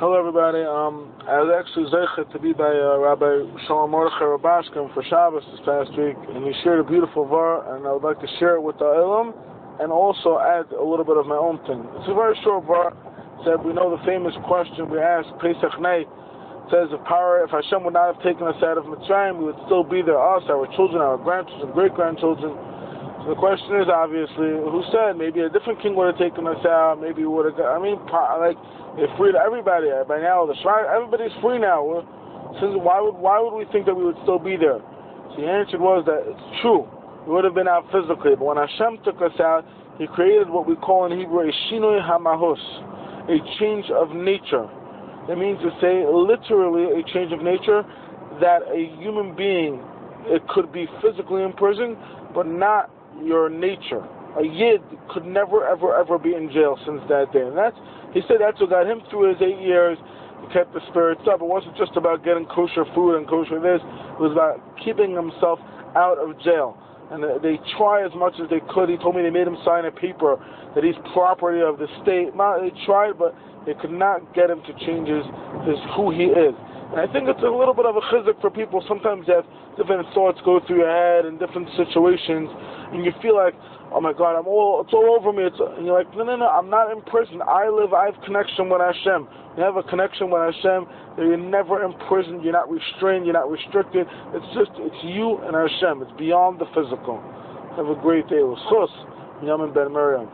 Hello, everybody. Um, I was actually zeichet to be by uh, Rabbi Shalom Mordechai Rubashkin for Shabbos this past week, and he shared a beautiful vort, and I would like to share it with the Ilam, and also add a little bit of my own thing. It's a very short vort. Said we know the famous question we asked Pesach Nay says if power, if Hashem would not have taken us out of Mitzrayim, we would still be there, us, our children, our grandchildren, great grandchildren. So the question is obviously, who said maybe a different king would have taken us out? Maybe would have. I mean, like it freed everybody by now. The shrine, everybody's free now. Since why would why would we think that we would still be there? So the answer was that it's true. We would have been out physically, but when Hashem took us out, He created what we call in Hebrew a shinoi hamahus, a change of nature. It means to say literally a change of nature that a human being it could be physically in prison, but not your nature. A yid could never, ever, ever be in jail since that day. And that's, he said that's what got him through his eight years. He kept the spirits up. It wasn't just about getting kosher food and kosher this. It was about keeping himself out of jail. And they try as much as they could. He told me they made him sign a paper that he's property of the state. They tried, but they could not get him to change his, his who he is. I think it's a little bit of a chizuk for people. Sometimes you have different thoughts go through your head in different situations, and you feel like, oh my God, I'm all, it's all over me. It's, and you're like, no, no, no, I'm not in prison. I live, I have connection with Hashem. You have a connection with Hashem. You're never in prison. You're not restrained. You're not restricted. It's just, it's you and Hashem. It's beyond the physical. Have a great day. Chus, Yamin Ben Miriam.